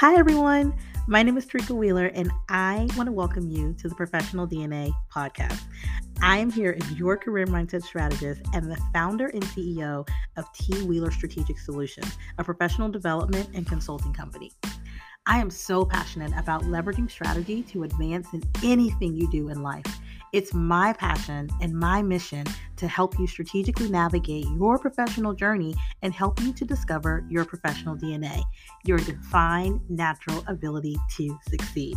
Hi, everyone. My name is Terika Wheeler, and I want to welcome you to the Professional DNA podcast. I am here as your career mindset strategist and the founder and CEO of T. Wheeler Strategic Solutions, a professional development and consulting company. I am so passionate about leveraging strategy to advance in anything you do in life. It's my passion and my mission to help you strategically navigate your professional journey and help you to discover your professional DNA, your defined natural ability to succeed.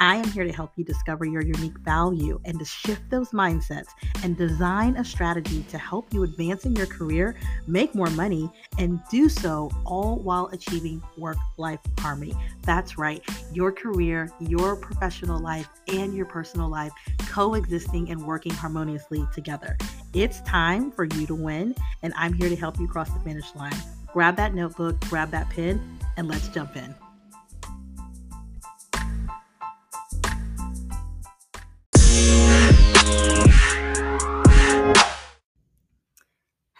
I am here to help you discover your unique value and to shift those mindsets and design a strategy to help you advance in your career, make more money, and do so all while achieving work life harmony. That's right, your career, your professional life, and your personal life coexisting and working harmoniously together. It's time for you to win, and I'm here to help you cross the finish line. Grab that notebook, grab that pen, and let's jump in.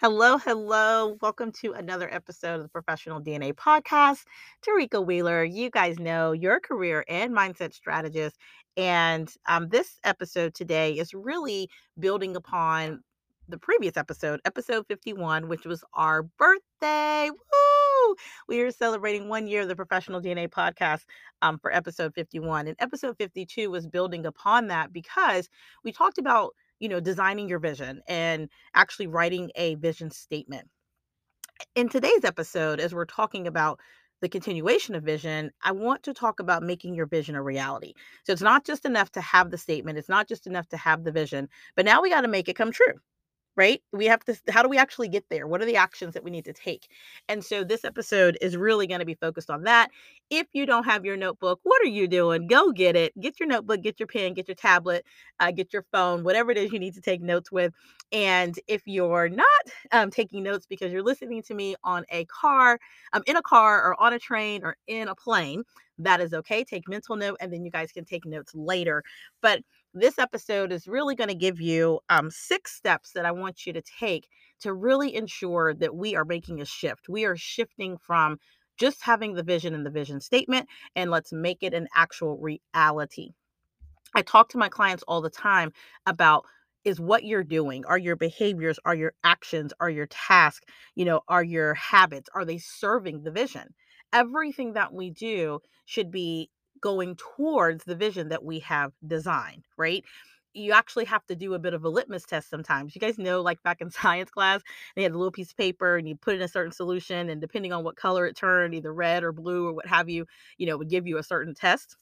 Hello, hello. Welcome to another episode of the Professional DNA Podcast. Terika Wheeler, you guys know your career and mindset strategist. And um, this episode today is really building upon the previous episode, episode 51, which was our birthday. Woo! We are celebrating one year of the Professional DNA podcast um, for episode 51. And episode 52 was building upon that because we talked about you know, designing your vision and actually writing a vision statement. In today's episode, as we're talking about the continuation of vision, I want to talk about making your vision a reality. So it's not just enough to have the statement, it's not just enough to have the vision, but now we got to make it come true right? We have to, how do we actually get there? What are the actions that we need to take? And so this episode is really going to be focused on that. If you don't have your notebook, what are you doing? Go get it. Get your notebook, get your pen, get your tablet, uh, get your phone, whatever it is you need to take notes with. And if you're not um, taking notes because you're listening to me on a car, um, in a car or on a train or in a plane, that is okay. Take mental note and then you guys can take notes later. But this episode is really going to give you um, six steps that I want you to take to really ensure that we are making a shift. We are shifting from just having the vision and the vision statement, and let's make it an actual reality. I talk to my clients all the time about is what you're doing are your behaviors are your actions are your tasks you know are your habits are they serving the vision everything that we do should be going towards the vision that we have designed, right? You actually have to do a bit of a litmus test sometimes. You guys know, like back in science class, they had a little piece of paper and you put in a certain solution, and depending on what color it turned, either red or blue or what have you, you know, would give you a certain test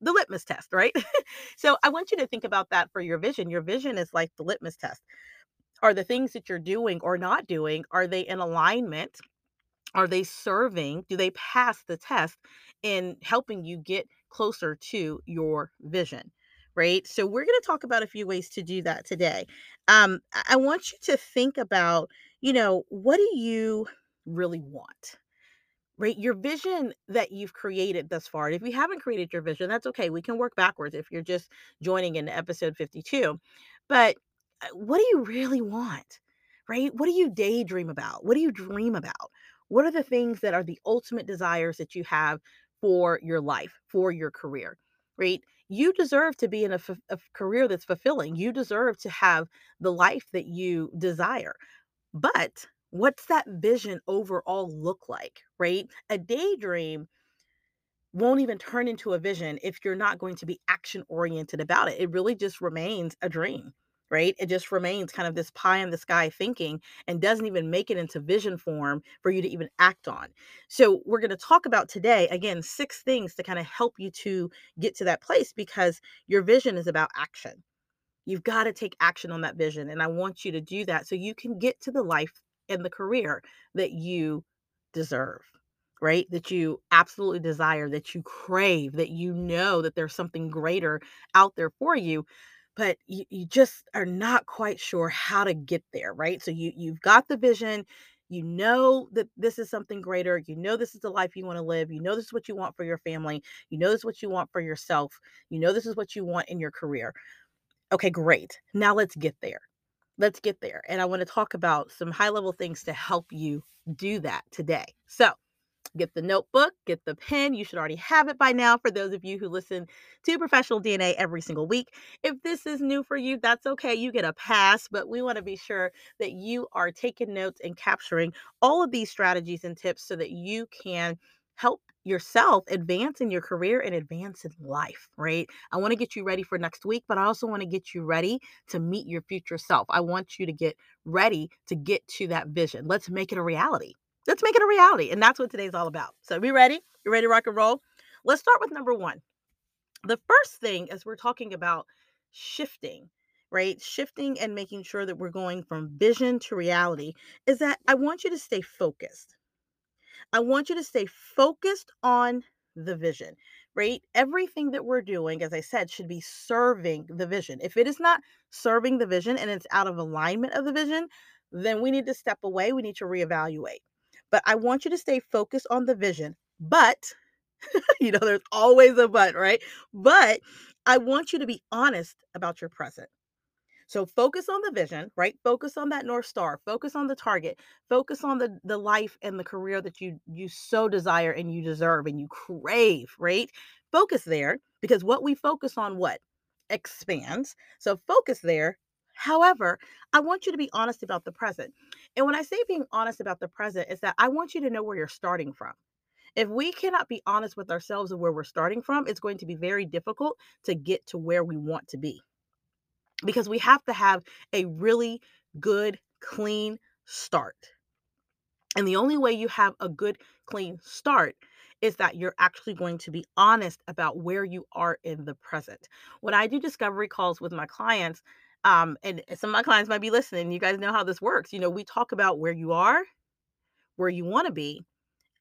the litmus test, right? so I want you to think about that for your vision. Your vision is like the litmus test. Are the things that you're doing or not doing, are they in alignment? Are they serving? Do they pass the test in helping you get closer to your vision right? So we're going to talk about a few ways to do that today. Um, i want you to think about you know what do you really want right? Your vision that you've created thus far and if you haven't created your vision that's okay we can work backwards if you're just joining in episode 52 but uh, what do you really want right? What do you daydream about? What do you dream about? What are the things that are the ultimate desires that you have for your life, for your career, right? You deserve to be in a, f- a career that's fulfilling. You deserve to have the life that you desire. But what's that vision overall look like, right? A daydream won't even turn into a vision if you're not going to be action oriented about it. It really just remains a dream right? It just remains kind of this pie in the sky thinking and doesn't even make it into vision form for you to even act on. So, we're going to talk about today, again, six things to kind of help you to get to that place because your vision is about action. You've got to take action on that vision. And I want you to do that so you can get to the life and the career that you deserve right? That you absolutely desire, that you crave, that you know that there's something greater out there for you but you, you just are not quite sure how to get there right? So you you've got the vision you know that this is something greater you know this is the life you want to live you know this is what you want for your family you know this is what you want for yourself you know this is what you want in your career. Okay great now let's get there let's get there and i want to talk about some high level things to help you do that today. So get the notebook, get the pen. You should already have it by now for those of you who listen to Professional DNA every single week. If this is new for you, that's okay. You get a pass, but we want to be sure that you are taking notes and capturing all of these strategies and tips so that you can help yourself advance in your career and advance in life, right? I want to get you ready for next week, but I also want to get you ready to meet your future self. I want you to get ready to get to that vision. Let's make it a reality. Let's make it a reality. And that's what today's all about. So, be ready? You ready to rock and roll? Let's start with number one. The first thing, as we're talking about shifting, right? Shifting and making sure that we're going from vision to reality, is that I want you to stay focused. I want you to stay focused on the vision, right? Everything that we're doing, as I said, should be serving the vision. If it is not serving the vision and it's out of alignment of the vision, then we need to step away. We need to reevaluate. But I want you to stay focused on the vision. But, you know, there's always a but, right? But I want you to be honest about your present. So focus on the vision, right? Focus on that north star. Focus on the target. Focus on the the life and the career that you you so desire and you deserve and you crave, right? Focus there because what we focus on what expands. So focus there. However, I want you to be honest about the present. And when I say being honest about the present is that I want you to know where you're starting from. If we cannot be honest with ourselves of where we're starting from, it's going to be very difficult to get to where we want to be because we have to have a really good, clean start. And the only way you have a good, clean start is that you're actually going to be honest about where you are in the present. When I do discovery calls with my clients, um, and some of my clients might be listening, you guys know how this works. You know, we talk about where you are, where you want to be,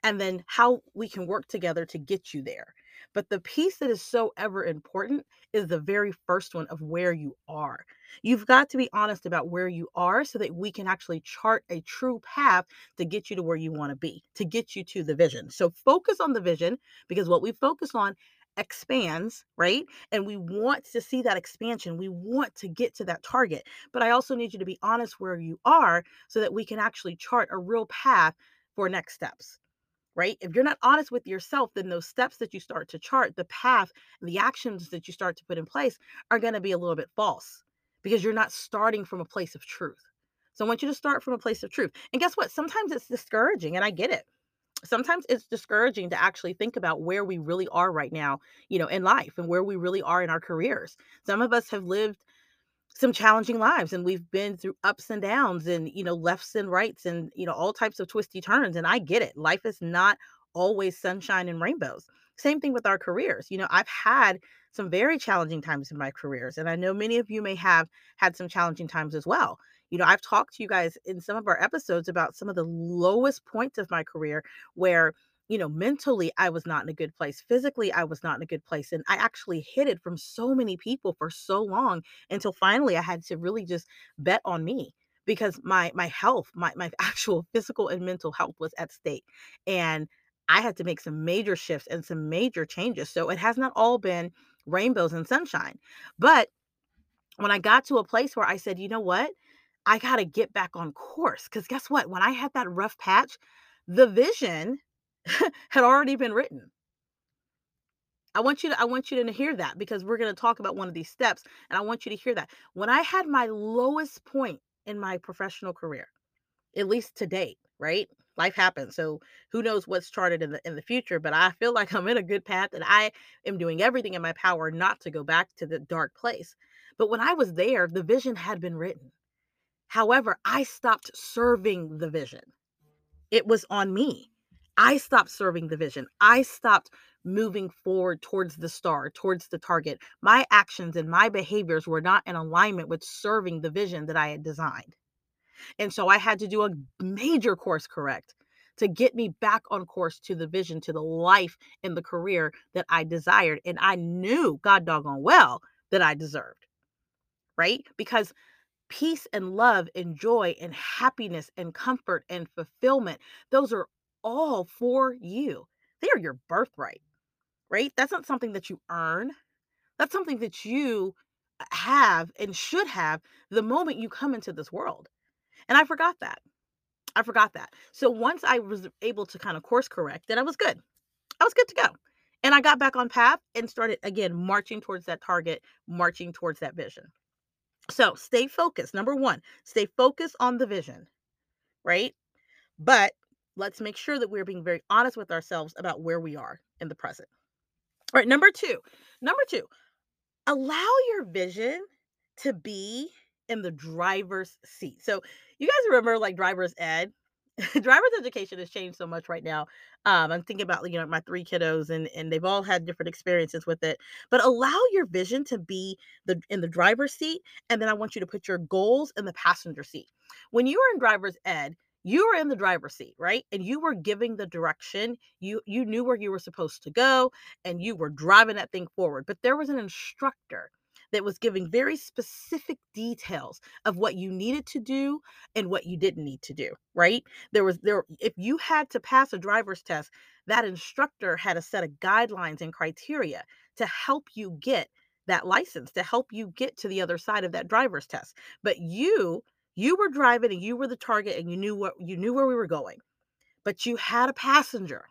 and then how we can work together to get you there. But the piece that is so ever important is the very first one of where you are. You've got to be honest about where you are so that we can actually chart a true path to get you to where you want to be, to get you to the vision. So focus on the vision because what we focus on expands, right? And we want to see that expansion. We want to get to that target. But I also need you to be honest where you are so that we can actually chart a real path for next steps right? If you're not honest with yourself, then those steps that you start to chart, the path, the actions that you start to put in place are going to be a little bit false because you're not starting from a place of truth. So I want you to start from a place of truth. And guess what? Sometimes it's discouraging, and I get it. Sometimes it's discouraging to actually think about where we really are right now, you know, in life and where we really are in our careers. Some of us have lived some challenging lives and we've been through ups and downs and you know lefts and rights and you know all types of twisty turns and I get it. Life is not always sunshine and rainbows. Same thing with our careers. You know, I've had some very challenging times in my careers and I know many of you may have had some challenging times as well. You know, I've talked to you guys in some of our episodes about some of the lowest points of my career where you know, mentally, I was not in a good place. Physically, I was not in a good place. And I actually hid it from so many people for so long until finally I had to really just bet on me because my my health, my my actual physical and mental health was at stake. And I had to make some major shifts and some major changes. So it has not all been rainbows and sunshine. But when I got to a place where I said, you know what? I got to get back on course. Because guess what? When I had that rough patch, the vision had already been written. I want you to I want you to hear that because we're going to talk about one of these steps and I want you to hear that. When I had my lowest point in my professional career, at least to date, right? Life happens. So who knows what's charted in the in the future, but I feel like I'm in a good path and I am doing everything in my power not to go back to the dark place. But when I was there, the vision had been written. However, I stopped serving the vision. It was on me. I stopped serving the vision. I stopped moving forward towards the star, towards the target. My actions and my behaviors were not in alignment with serving the vision that I had designed. And so I had to do a major course correct to get me back on course to the vision, to the life and the career that I desired. And I knew, God doggone well, that I deserved. Right? Because peace and love and joy and happiness and comfort and fulfillment, those are all for you. They are your birthright, right? That's not something that you earn. That's something that you uh, have and should have the moment you come into this world. And I forgot that. I forgot that. So once I was able to kind of course correct, then I was good. I was good to go. And I got back on path and started again marching towards that target, marching towards that vision. So stay focused. Number one, stay focused on the vision, right? But let's make sure that we're being very honest with ourselves about where we are in the present. All right, number two, number two, allow your vision to be in the driver's seat. So you guys remember like driver's ed? driver's education has changed so much right now. Um, I'm thinking about you know my three kiddos and and they've all had different experiences with it. But allow your vision to be the in the driver's seat, and then I want you to put your goals in the passenger seat. When you were in driver's ed, you were in the driver's seat right and you were giving the direction you you knew where you were supposed to go and you were driving that thing forward but there was an instructor that was giving very specific details of what you needed to do and what you didn't need to do right? There was there if you had to pass a driver's test that instructor had a set of guidelines and criteria to help you get that license to help you get to the other side of that driver's test. But you you were driving and you were the target and you knew what you knew where we were going but you had a passenger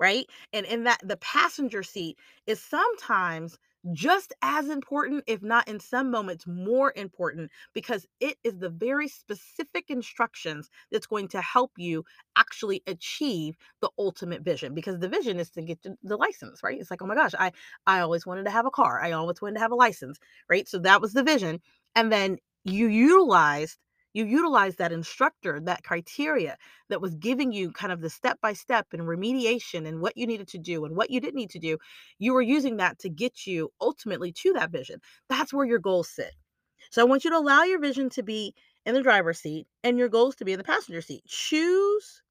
right? And in that the passenger seat is sometimes just as important, if not in some moments more important, because it is the very specific instructions that's going to help you actually achieve the ultimate vision. Because the vision is to get the license, right? It's like, oh my gosh, I I always wanted to have a car. I always wanted to have a license, right? So that was the vision. And then you utilized you utilized that instructor, that criteria that was giving you kind of the step by step and remediation and what you needed to do and what you didn't need to do. You were using that to get you ultimately to that vision. That's where your goals sit. So I want you to allow your vision to be in the driver's seat and your goals to be in the passenger seat. Choose,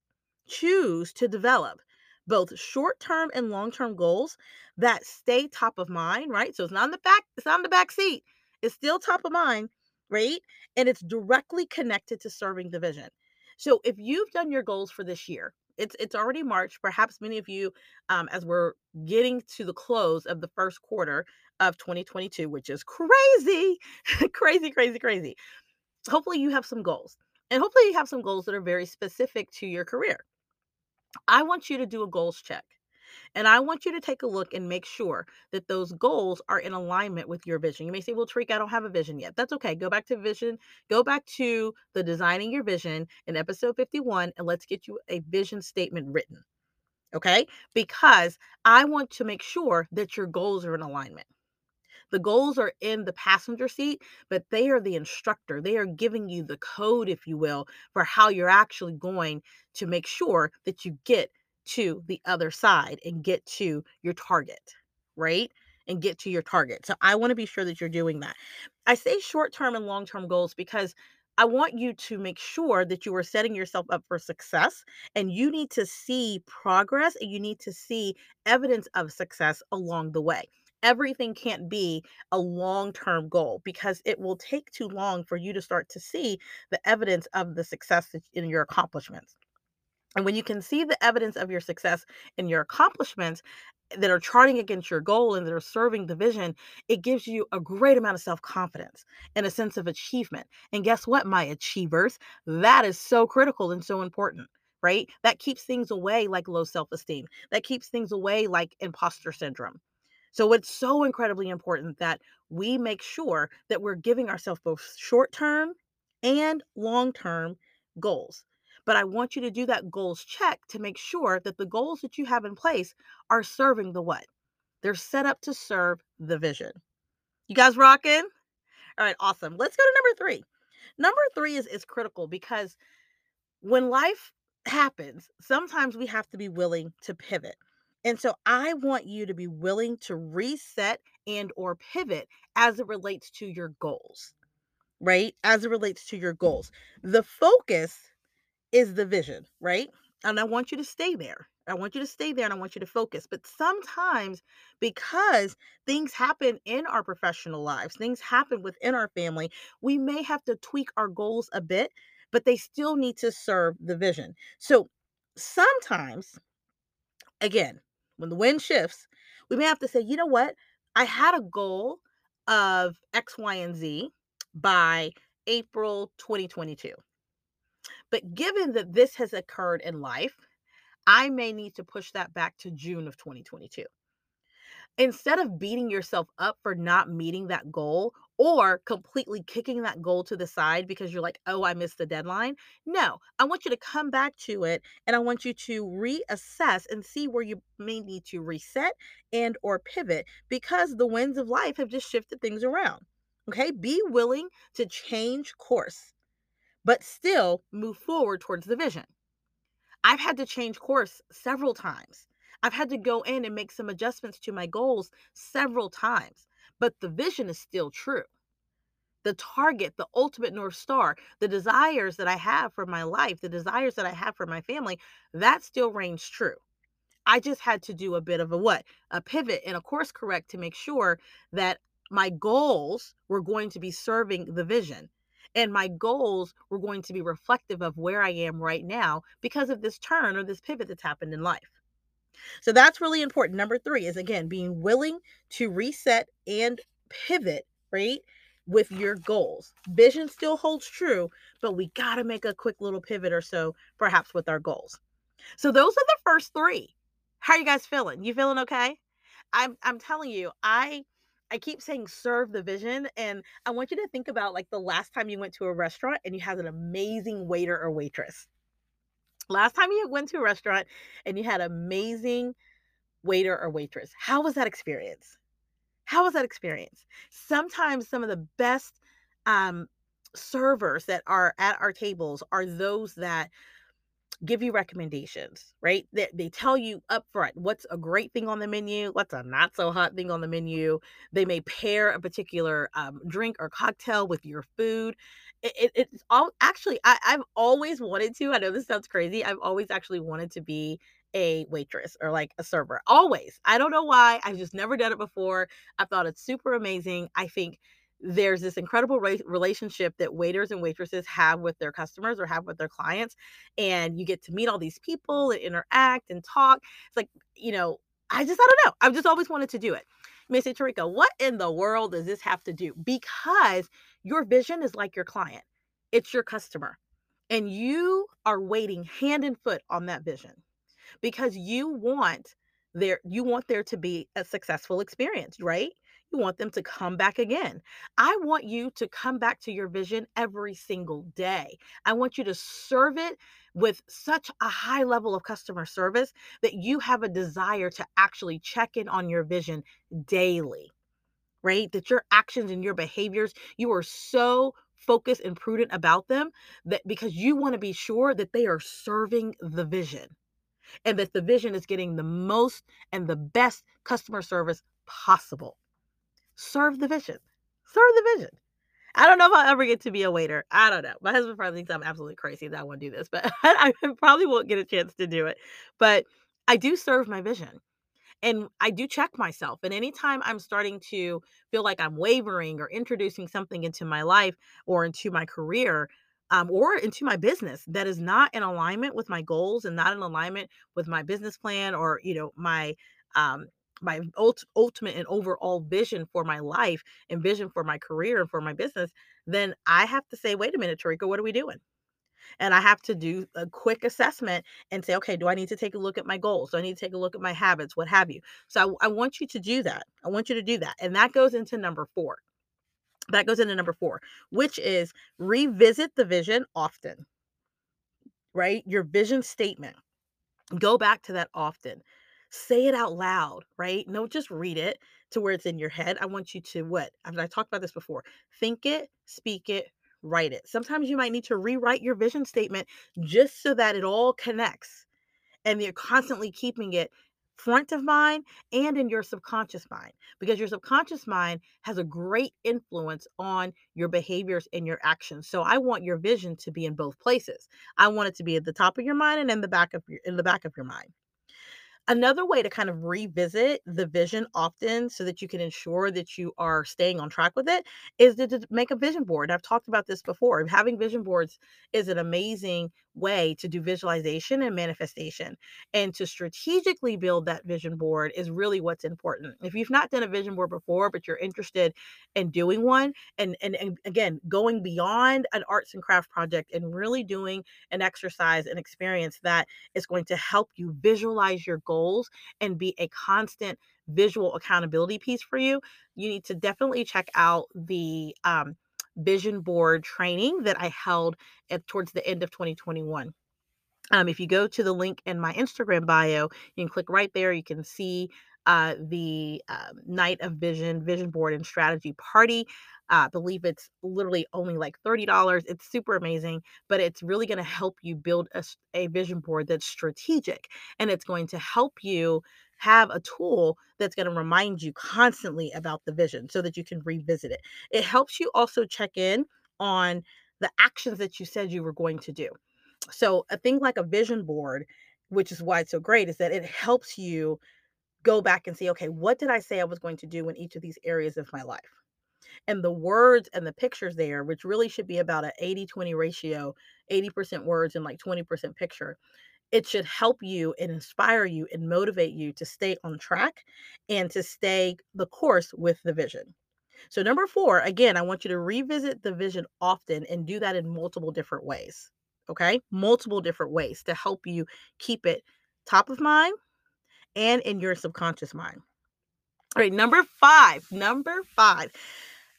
choose to develop both short-term and long-term goals that stay top of mind, right? So it's not in the back, it's not in the back seat. It's still top of mind right? And it's directly connected to serving the vision. So if you've done your goals for this year, it's it's already March. Perhaps many of you, um, as we're getting to the close of the first quarter of 2022, which is crazy, crazy, crazy, crazy. Hopefully, you have some goals, and hopefully, you have some goals that are very specific to your career. I want you to do a goals check. And I want you to take a look and make sure that those goals are in alignment with your vision. You may say, well, Terika, I don't have a vision yet. That's okay. Go back to vision, go back to the designing your vision in episode 51, and let's get you a vision statement written. Okay? Because I want to make sure that your goals are in alignment. The goals are in the passenger seat, but they are the instructor. They are giving you the code, if you will, for how you're actually going to make sure that you get to the other side and get to your target, right? And get to your target. So I want to be sure that you're doing that. I say short term and long term goals because I want you to make sure that you are setting yourself up for success and you need to see progress and you need to see evidence of success along the way. Everything can't be a long term goal because it will take too long for you to start to see the evidence of the success in your accomplishments. And when you can see the evidence of your success and your accomplishments that are charting against your goal and that are serving the vision, it gives you a great amount of self confidence and a sense of achievement. And guess what, my achievers? That is so critical and so important. Right? That keeps things away like low self esteem. That keeps things away like imposter syndrome. So it's so incredibly important that we make sure that we're giving ourselves both short term and long term goals. But I want you to do that goals check to make sure that the goals that you have in place are serving the what? They're set up to serve the vision. You guys rocking? All right, awesome. Let's go to number three. Number three is, is critical because when life happens, sometimes we have to be willing to pivot. And so I want you to be willing to reset and or pivot as it relates to your goals. Right? As it relates to your goals. The focus is the vision, right? And I want you to stay there. I want you to stay there and I want you to focus. But sometimes, because things happen in our professional lives, things happen within our family, we may have to tweak our goals a bit, but they still need to serve the vision. So sometimes, again, when the wind shifts, we may have to say, you know what? I had a goal of X, Y, and Z by April 2022. But given that this has occurred in life, I may need to push that back to June of 2022. Instead of beating yourself up for not meeting that goal or completely kicking that goal to the side because you're like, "Oh, I missed the deadline." No, I want you to come back to it and I want you to reassess and see where you may need to reset and or pivot because the winds of life have just shifted things around. Okay? Be willing to change course, but still move forward towards the vision. I've had to change course several times. I've had to go in and make some adjustments to my goals several times, but the vision is still true. The target, the ultimate North Star, the desires that I have for my life, the desires that I have for my family, that still reigns true. I just had to do a bit of a what? A pivot and a course correct to make sure that my goals were going to be serving the vision and my goals were going to be reflective of where I am right now because of this turn or this pivot that's happened in life. So that's really important. Number three is again being willing to reset and pivot, right? With your goals. Vision still holds true, but we got to make a quick little pivot or so, perhaps with our goals. So those are the first three. How are you guys feeling? You feeling okay? I'm I'm telling you, I I keep saying serve the vision and I want you to think about like the last time you went to a restaurant and you had an amazing waiter or waitress. Last time you went to a restaurant and you had an amazing waiter or waitress. How was that experience? How was that experience? Sometimes some of the best um servers that are at our tables are those that give you recommendations, right? They, they tell you up front what's a great thing on the menu, what's a not so hot thing on the menu. They may pair a particular um, drink or cocktail with your food. It, it, it's all actually, I, I've always wanted to. I know this sounds crazy. I've always actually wanted to be a waitress or like a server. Always. I don't know why. I've just never done it before. I thought it's super amazing. I think there's this incredible re- relationship that waiters and waitresses have with their customers or have with their clients and you get to meet all these people and interact and talk. It's like you know i just i don't know i've just always wanted to do it. May Terika what in the world does this have to do? Because your vision is like your client. It's your customer and you are waiting hand and foot on that vision because you want there you want there to be a successful experience right you want them to come back again. I want you to come back to your vision every single day. I want you to serve it with such a high level of customer service that you have a desire to actually check in on your vision daily, right? That your actions and your behaviors, you are so focused and prudent about them that because you want to be sure that they are serving the vision and that the vision is getting the most and the best customer service possible serve the vision. Serve the vision. I don't know if I'll ever get to be a waiter. I don't know. My husband probably thinks I'm absolutely crazy that I want to do this, but I probably won't get a chance to do it. But I do serve my vision and I do check myself. And anytime I'm starting to feel like I'm wavering or introducing something into my life or into my career, um, or into my business that is not in alignment with my goals and not in alignment with my business plan or you know my um, my ult- ultimate and overall vision for my life and vision for my career and for my business, then I have to say, wait a minute, Terika, what are we doing? And I have to do a quick assessment and say, okay, do I need to take a look at my goals? Do I need to take a look at my habits? What have you? So I, I want you to do that. I want you to do that. And that goes into number four. That goes into number four, which is revisit the vision often, right? Your vision statement. Go back to that often say it out loud, right? No, just read it to where it's in your head. I want you to what? I, I talked about this before. Think it, speak it, write it. Sometimes you might need to rewrite your vision statement just so that it all connects and you're constantly keeping it front of mind and in your subconscious mind because your subconscious mind has a great influence on your behaviors and your actions. So I want your vision to be in both places. I want it to be at the top of your mind and in the back of your in the back of your mind. Another way to kind of revisit the vision often so that you can ensure that you are staying on track with it is to, to make a vision board. I've talked about this before. Having vision boards is an amazing way to do visualization and manifestation. And to strategically build that vision board is really what's important. If you've not done a vision board before, but you're interested in doing one, and, and, and again, going beyond an arts and craft project and really doing an exercise and experience that is going to help you visualize your goals and be a constant visual accountability piece for you, you need to definitely check out the um, vision board training that I held at towards the end of 2021. Um, if you go to the link in my Instagram bio, you can click right there. You can see uh, the uh, Night of Vision Vision Board and Strategy Party. Uh, I believe it's literally only like $30. It's super amazing, but it's really going to help you build a, a vision board that's strategic and it's going to help you have a tool that's going to remind you constantly about the vision so that you can revisit it. It helps you also check in on the actions that you said you were going to do. So, a thing like a vision board, which is why it's so great, is that it helps you go back and see, okay, what did I say I was going to do in each of these areas of my life? And the words and the pictures there, which really should be about an 80 20 ratio 80% words and like 20% picture, it should help you and inspire you and motivate you to stay on track and to stay the course with the vision. So, number four, again, I want you to revisit the vision often and do that in multiple different ways. Okay. Multiple different ways to help you keep it top of mind and in your subconscious mind. All right. Number five, number five.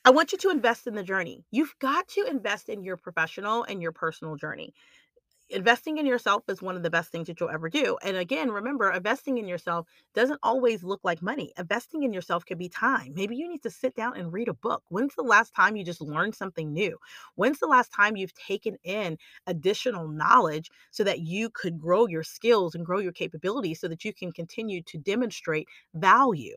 I want you to invest in the journey. You've got to invest in your professional and your personal journey investing in yourself is one of the best things that you'll ever do. And again, remember, investing in yourself doesn't always look like money. Investing in yourself could be time. Maybe you need to sit down and read a book. When's the last time you just learned something new? When's the last time you've taken in additional knowledge so that you could grow your skills and grow your capabilities so that you can continue to demonstrate value?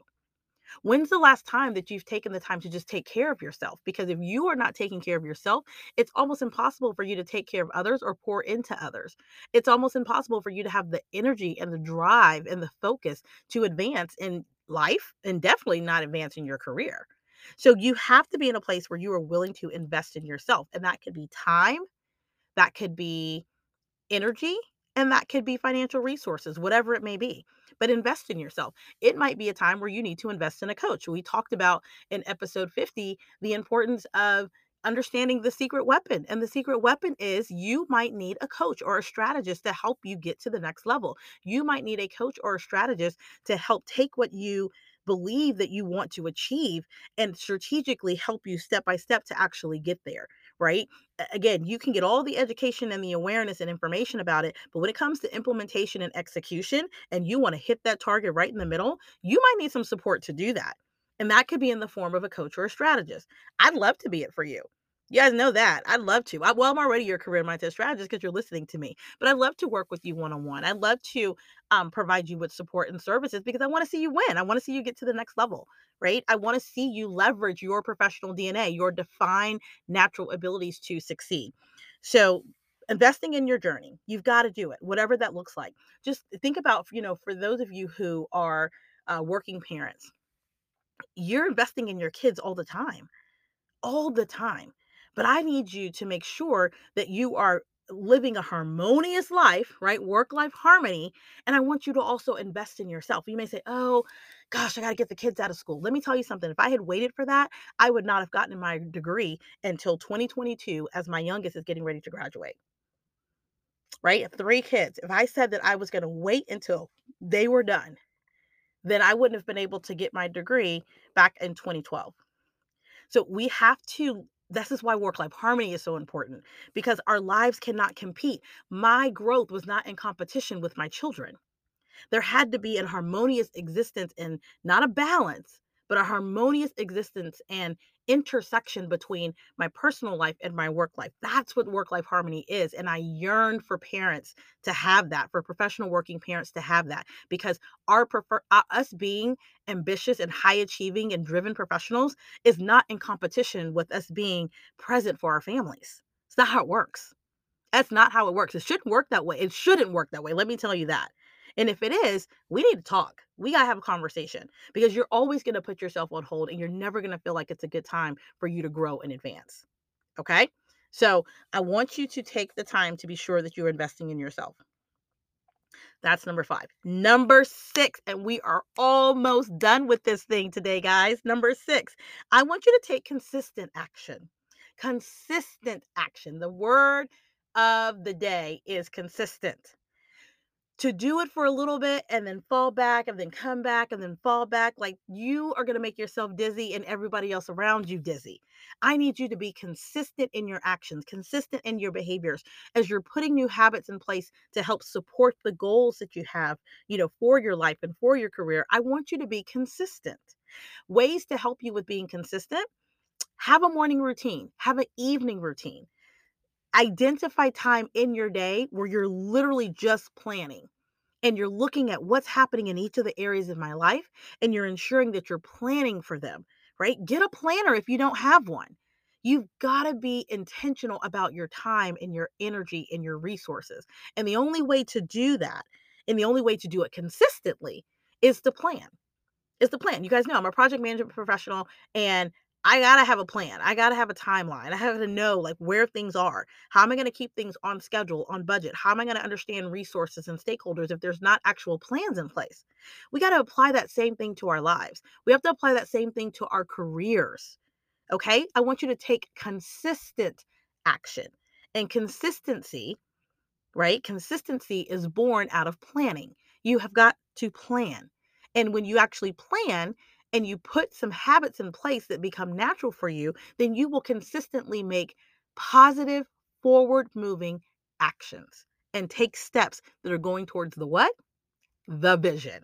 When's the last time that you've taken the time to just take care of yourself? Because if you are not taking care of yourself, it's almost impossible for you to take care of others or pour into others. It's almost impossible for you to have the energy and the drive and the focus to advance in life and definitely not advance in your career. So you have to be in a place where you are willing to invest in yourself. And that could be time, that could be energy, and that could be financial resources, whatever it may be. But invest in yourself. It might be a time where you need to invest in a coach. We talked about in episode 50 the importance of understanding the secret weapon. And the secret weapon is you might need a coach or a strategist to help you get to the next level. You might need a coach or a strategist to help take what you believe that you want to achieve and strategically help you step by step to actually get there right? Again, you can get all the education and the awareness and information about it, but when it comes to implementation and execution, and you want to hit that target right in the middle, you might need some support to do that. And that could be in the form of a coach or a strategist. I'd love to be it for you. You guys know that. I'd love to. I, well, I'm already your career mindset strategist because you're listening to me, but I'd love to work with you one on one. I'd love to um, provide you with support and services because I want to see you win. I want to see you get to the next level, right? I want to see you leverage your professional DNA, your defined natural abilities to succeed. So, investing in your journey, you've got to do it, whatever that looks like. Just think about, you know, for those of you who are uh, working parents, you're investing in your kids all the time, all the time but I need you to make sure that you are living a harmonious life, right? Work life harmony. And I want you to also invest in yourself. You may say, oh, gosh, I got to get the kids out of school. Let me tell you something. If I had waited for that, I would not have gotten my degree until 2022 as my youngest is getting ready to graduate. Right? Three kids. If I said that I was going to wait until they were done, then I wouldn't have been able to get my degree back in 2012. So we have to this is why work life harmony is so important because our lives cannot compete. My growth was not in competition with my children. There had to be an harmonious existence and not a balance, but a harmonious existence and intersection between my personal life and my work life. That's what work life harmony is. And I yearn for parents to have that, for professional working parents to have that, because our prefer uh, us being ambitious and high achieving and driven professionals is not in competition with us being present for our families. It's not how it works. That's not how it works. It shouldn't work that way. It shouldn't work that way. Let me tell you that. And if it is, we need to talk. We got to have a conversation because you're always going to put yourself on hold and you're never going to feel like it's a good time for you to grow and advance. Okay? So I want you to take the time to be sure that you're investing in yourself. That's number five. Number six, and we are almost done with this thing today, guys. Number six, I want you to take consistent action. Consistent action. The word of the day is consistent to do it for a little bit and then fall back and then come back and then fall back, like you are going to make yourself dizzy and everybody else around you dizzy. I need you to be consistent in your actions, consistent in your behaviors as you're putting new habits in place to help support the goals that you have, you know, for your life and for your career. I want you to be consistent. Ways to help you with being consistent have a morning routine, have an evening routine identify time in your day where you're literally just planning and you're looking at what's happening in each of the areas of my life and you're ensuring that you're planning for them, right? Get a planner if you don't have one. You've got to be intentional about your time and your energy and your resources. And the only way to do that and the only way to do it consistently is to plan. Is the plan. You guys know I'm a project management professional and I gotta have a plan. I gotta have a timeline. I have to know like where things are. How am I gonna keep things on schedule, on budget? How am I gonna understand resources and stakeholders if there's not actual plans in place? We gotta apply that same thing to our lives. We have to apply that same thing to our careers. Okay. I want you to take consistent action. And consistency, right? Consistency is born out of planning. You have got to plan. And when you actually plan, and you put some habits in place that become natural for you, then you will consistently make positive, forward moving actions and take steps that are going towards the what? The vision.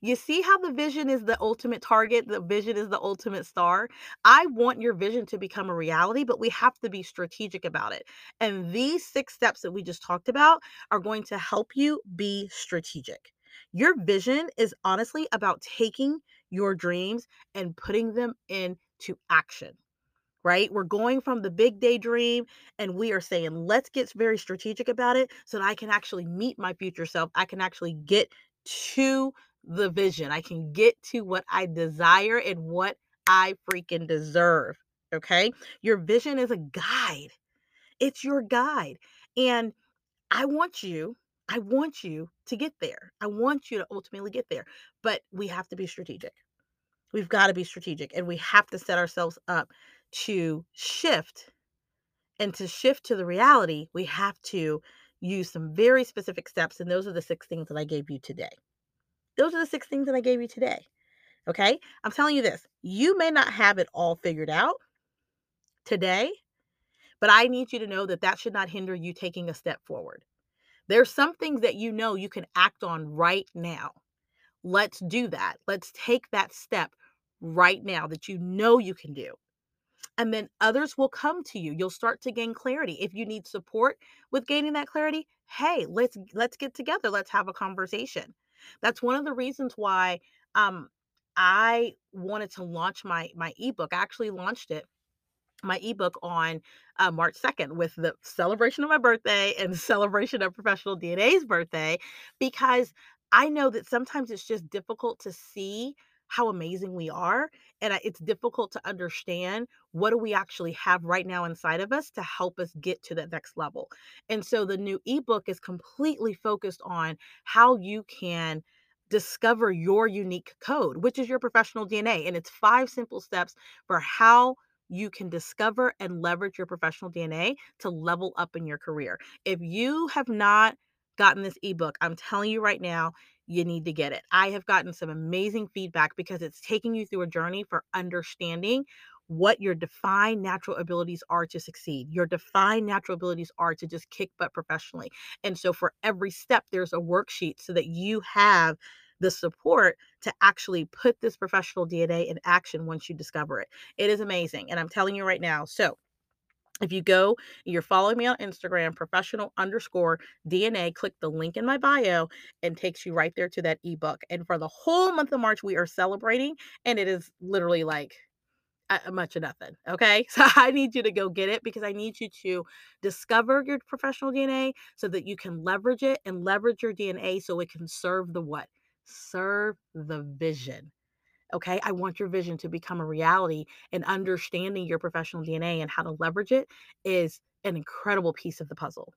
You see how the vision is the ultimate target, the vision is the ultimate star. I want your vision to become a reality, but we have to be strategic about it. And these six steps that we just talked about are going to help you be strategic. Your vision is honestly about taking your dreams and putting them into action right? We're going from the big daydream and we are saying, let's get very strategic about it so that I can actually meet my future self. I can actually get to the vision. I can get to what I desire and what I freaking deserve. Okay. Your vision is a guide, it's your guide. And I want you. I want you to get there. I want you to ultimately get there, but we have to be strategic. We've got to be strategic and we have to set ourselves up to shift. And to shift to the reality, we have to use some very specific steps. And those are the six things that I gave you today. Those are the six things that I gave you today. Okay. I'm telling you this you may not have it all figured out today, but I need you to know that that should not hinder you taking a step forward. There's some things that you know you can act on right now. Let's do that. Let's take that step right now that you know you can do. And then others will come to you. You'll start to gain clarity. If you need support with gaining that clarity, hey, let's let's get together. Let's have a conversation. That's one of the reasons why um I wanted to launch my my ebook. I actually launched it my ebook on uh, March 2nd with the celebration of my birthday and celebration of professional DNA's birthday because I know that sometimes it's just difficult to see how amazing we are and it's difficult to understand what do we actually have right now inside of us to help us get to that next level. And so the new ebook is completely focused on how you can discover your unique code, which is your professional DNA and it's five simple steps for how you can discover and leverage your professional DNA to level up in your career. If you have not gotten this ebook, I'm telling you right now, you need to get it. I have gotten some amazing feedback because it's taking you through a journey for understanding what your defined natural abilities are to succeed. Your defined natural abilities are to just kick butt professionally. And so for every step, there's a worksheet so that you have the support to actually put this professional DNA in action once you discover it. It is amazing. And I'm telling you right now. So, if you go, you're following me on Instagram, professional underscore DNA, click the link in my bio and takes you right there to that ebook. And for the whole month of March, we are celebrating, and it is literally like much of nothing. Okay. So I need you to go get it because I need you to discover your professional DNA so that you can leverage it and leverage your DNA so it can serve the what? Serve the vision. Okay. I want your vision to become a reality and understanding your professional DNA and how to leverage it is an incredible piece of the puzzle.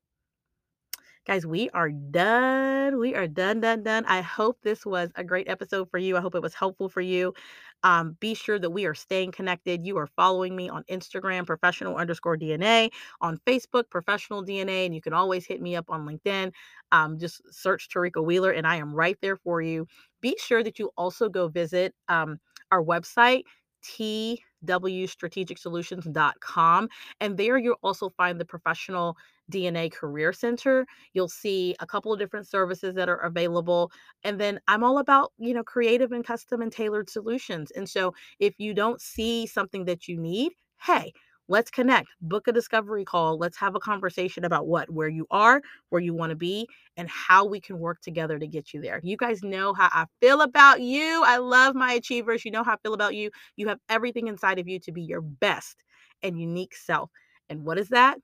Guys, we are done. We are done, done, done. I hope this was a great episode for you. I hope it was helpful for you. Um, be sure that we are staying connected. You are following me on Instagram, professional underscore DNA, on Facebook, professional DNA, and you can always hit me up on LinkedIn. Um, just search Terika Wheeler, and I am right there for you. Be sure that you also go visit um, our website, twstrategicsolutions.com. And there you'll also find the Professional DNA Career Center. You'll see a couple of different services that are available. And then I'm all about, you know, creative and custom and tailored solutions. And so if you don't see something that you need, hey, let's connect, book a discovery call. Let's have a conversation about what, where you are, where you want to be, and how we can work together to get you there. You guys know how I feel about you. I love my achievers. You know how I feel about you. You have everything inside of you to be your best and unique self. And what is that?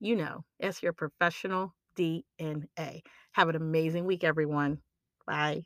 You know, it's your professional DNA. Have an amazing week, everyone. Bye.